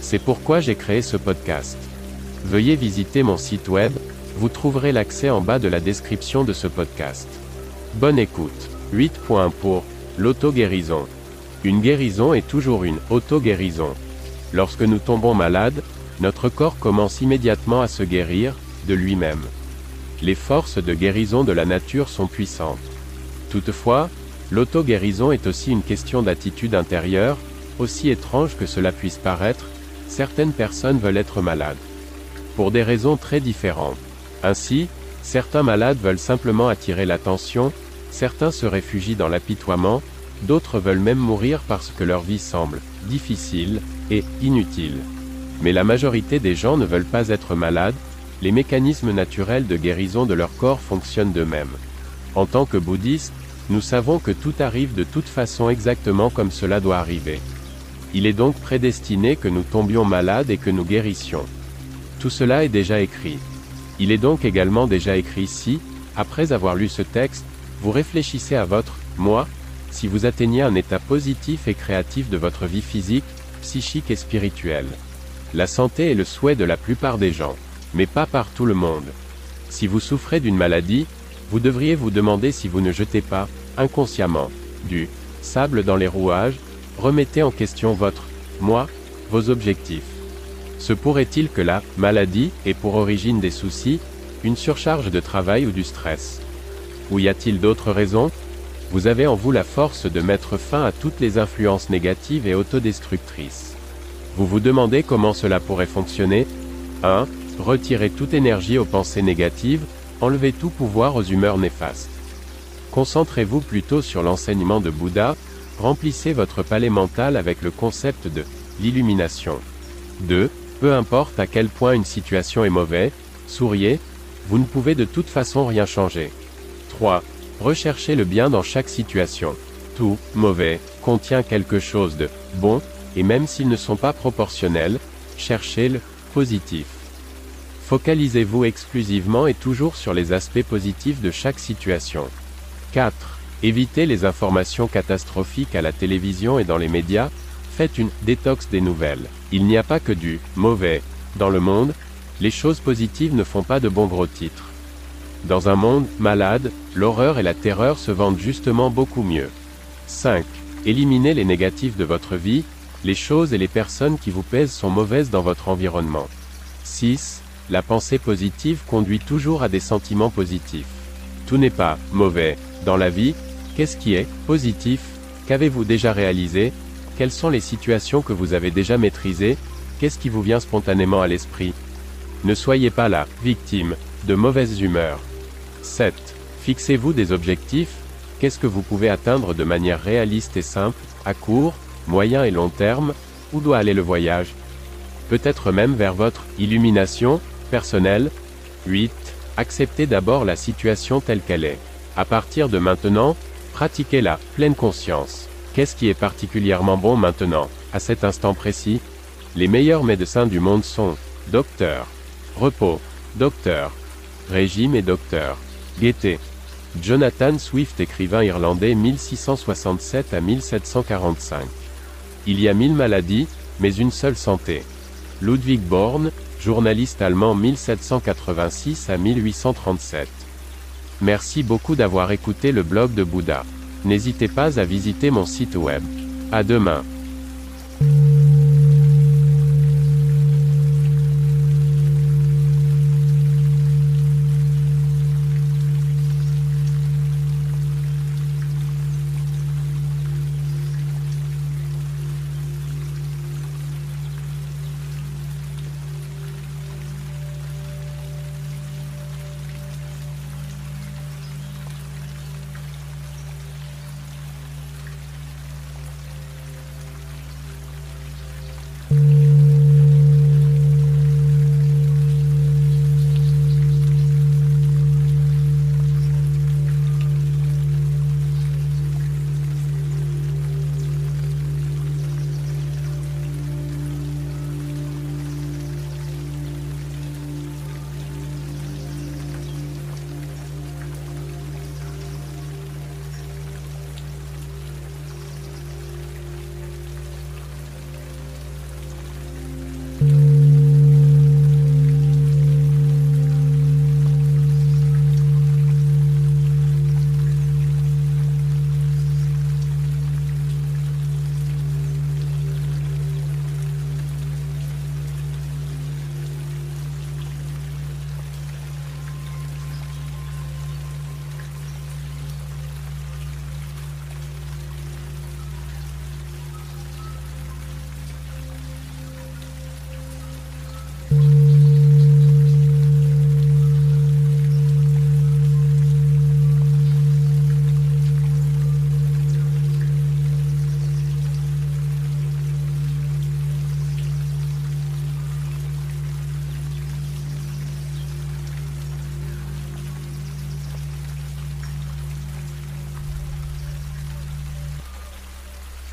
C'est pourquoi j'ai créé ce podcast. Veuillez visiter mon site web, vous trouverez l'accès en bas de la description de ce podcast. Bonne écoute. 8 points pour l'auto-guérison. Une guérison est toujours une auto-guérison. Lorsque nous tombons malades, notre corps commence immédiatement à se guérir, de lui-même. Les forces de guérison de la nature sont puissantes. Toutefois, L'auto-guérison est aussi une question d'attitude intérieure, aussi étrange que cela puisse paraître, certaines personnes veulent être malades. Pour des raisons très différentes. Ainsi, certains malades veulent simplement attirer l'attention, certains se réfugient dans l'apitoiement, d'autres veulent même mourir parce que leur vie semble difficile et inutile. Mais la majorité des gens ne veulent pas être malades, les mécanismes naturels de guérison de leur corps fonctionnent d'eux-mêmes. En tant que bouddhiste, nous savons que tout arrive de toute façon exactement comme cela doit arriver. Il est donc prédestiné que nous tombions malades et que nous guérissions. Tout cela est déjà écrit. Il est donc également déjà écrit si, après avoir lu ce texte, vous réfléchissez à votre moi, si vous atteignez un état positif et créatif de votre vie physique, psychique et spirituelle. La santé est le souhait de la plupart des gens, mais pas par tout le monde. Si vous souffrez d'une maladie, vous devriez vous demander si vous ne jetez pas, inconsciemment, du sable dans les rouages, remettez en question votre moi, vos objectifs. Se pourrait-il que la maladie ait pour origine des soucis, une surcharge de travail ou du stress? Ou y a-t-il d'autres raisons? Vous avez en vous la force de mettre fin à toutes les influences négatives et autodestructrices. Vous vous demandez comment cela pourrait fonctionner? 1. Retirez toute énergie aux pensées négatives, Enlevez tout pouvoir aux humeurs néfastes. Concentrez-vous plutôt sur l'enseignement de Bouddha, remplissez votre palais mental avec le concept de l'illumination. 2. Peu importe à quel point une situation est mauvaise, souriez, vous ne pouvez de toute façon rien changer. 3. Recherchez le bien dans chaque situation. Tout, mauvais, contient quelque chose de bon, et même s'ils ne sont pas proportionnels, cherchez le positif. Focalisez-vous exclusivement et toujours sur les aspects positifs de chaque situation. 4. Évitez les informations catastrophiques à la télévision et dans les médias, faites une détox des nouvelles. Il n'y a pas que du mauvais. Dans le monde, les choses positives ne font pas de bons gros titres. Dans un monde malade, l'horreur et la terreur se vendent justement beaucoup mieux. 5. Éliminez les négatifs de votre vie, les choses et les personnes qui vous pèsent sont mauvaises dans votre environnement. 6. La pensée positive conduit toujours à des sentiments positifs. Tout n'est pas mauvais. Dans la vie, qu'est-ce qui est positif? Qu'avez-vous déjà réalisé? Quelles sont les situations que vous avez déjà maîtrisées? Qu'est-ce qui vous vient spontanément à l'esprit? Ne soyez pas la victime de mauvaise humeur. 7. Fixez-vous des objectifs. Qu'est-ce que vous pouvez atteindre de manière réaliste et simple, à court, moyen et long terme? Où doit aller le voyage? Peut-être même vers votre illumination, Personnel. 8. Acceptez d'abord la situation telle qu'elle est. À partir de maintenant, pratiquez la pleine conscience. Qu'est-ce qui est particulièrement bon maintenant, à cet instant précis? Les meilleurs médecins du monde sont docteur, repos, docteur, régime et docteur, gaieté. Jonathan Swift, écrivain irlandais 1667 à 1745. Il y a mille maladies, mais une seule santé. Ludwig Born, journaliste allemand 1786 à 1837. Merci beaucoup d'avoir écouté le blog de Bouddha. N'hésitez pas à visiter mon site web. À demain.